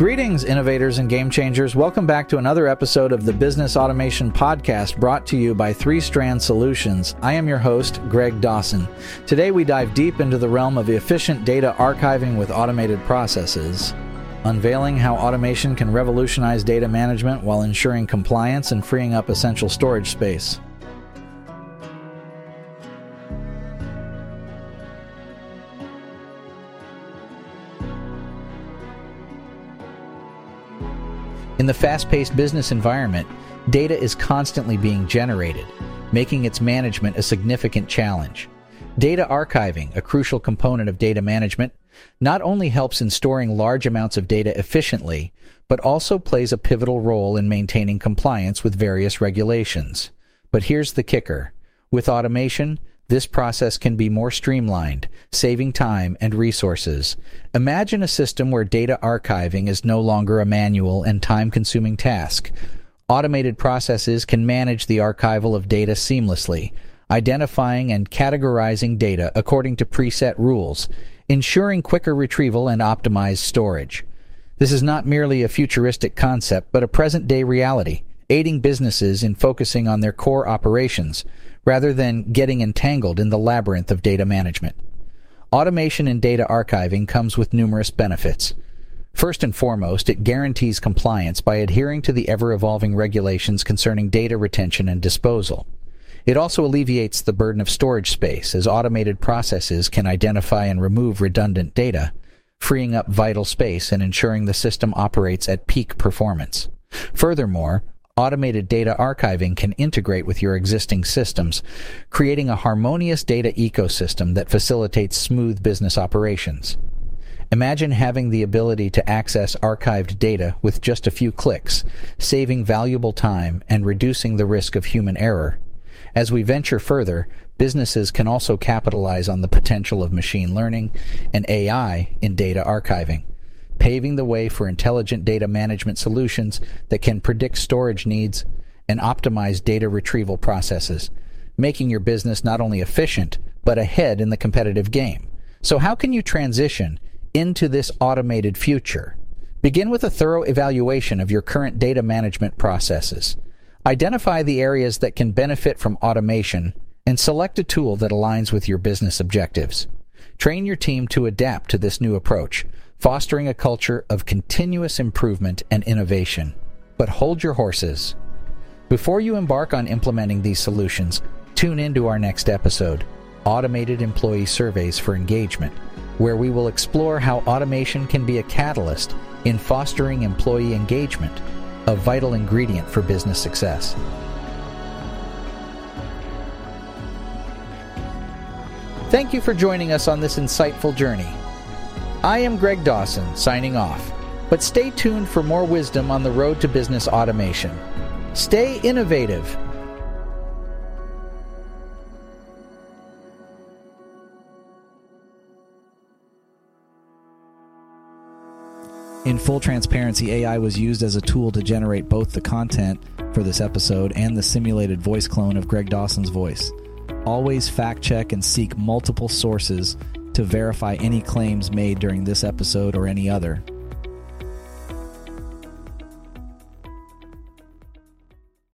Greetings, innovators and game changers. Welcome back to another episode of the Business Automation Podcast brought to you by Three Strand Solutions. I am your host, Greg Dawson. Today we dive deep into the realm of efficient data archiving with automated processes, unveiling how automation can revolutionize data management while ensuring compliance and freeing up essential storage space. In the fast paced business environment, data is constantly being generated, making its management a significant challenge. Data archiving, a crucial component of data management, not only helps in storing large amounts of data efficiently, but also plays a pivotal role in maintaining compliance with various regulations. But here's the kicker. With automation, this process can be more streamlined, saving time and resources. Imagine a system where data archiving is no longer a manual and time consuming task. Automated processes can manage the archival of data seamlessly, identifying and categorizing data according to preset rules, ensuring quicker retrieval and optimized storage. This is not merely a futuristic concept, but a present day reality, aiding businesses in focusing on their core operations rather than getting entangled in the labyrinth of data management. Automation in data archiving comes with numerous benefits. First and foremost, it guarantees compliance by adhering to the ever evolving regulations concerning data retention and disposal. It also alleviates the burden of storage space as automated processes can identify and remove redundant data, freeing up vital space and ensuring the system operates at peak performance. Furthermore, automated data archiving can integrate with your existing systems, creating a harmonious data ecosystem that facilitates smooth business operations. Imagine having the ability to access archived data with just a few clicks, saving valuable time and reducing the risk of human error. As we venture further, businesses can also capitalize on the potential of machine learning and AI in data archiving paving the way for intelligent data management solutions that can predict storage needs and optimize data retrieval processes, making your business not only efficient, but ahead in the competitive game. So, how can you transition into this automated future? Begin with a thorough evaluation of your current data management processes. Identify the areas that can benefit from automation and select a tool that aligns with your business objectives. Train your team to adapt to this new approach fostering a culture of continuous improvement and innovation. But hold your horses. Before you embark on implementing these solutions, tune into our next episode Automated Employee Surveys for Engagement, where we will explore how automation can be a catalyst in fostering employee engagement, a vital ingredient for business success. Thank you for joining us on this insightful journey. I am Greg Dawson, signing off. But stay tuned for more wisdom on the road to business automation. Stay innovative. In full transparency, AI was used as a tool to generate both the content for this episode and the simulated voice clone of Greg Dawson's voice. Always fact check and seek multiple sources to verify any claims made during this episode or any other.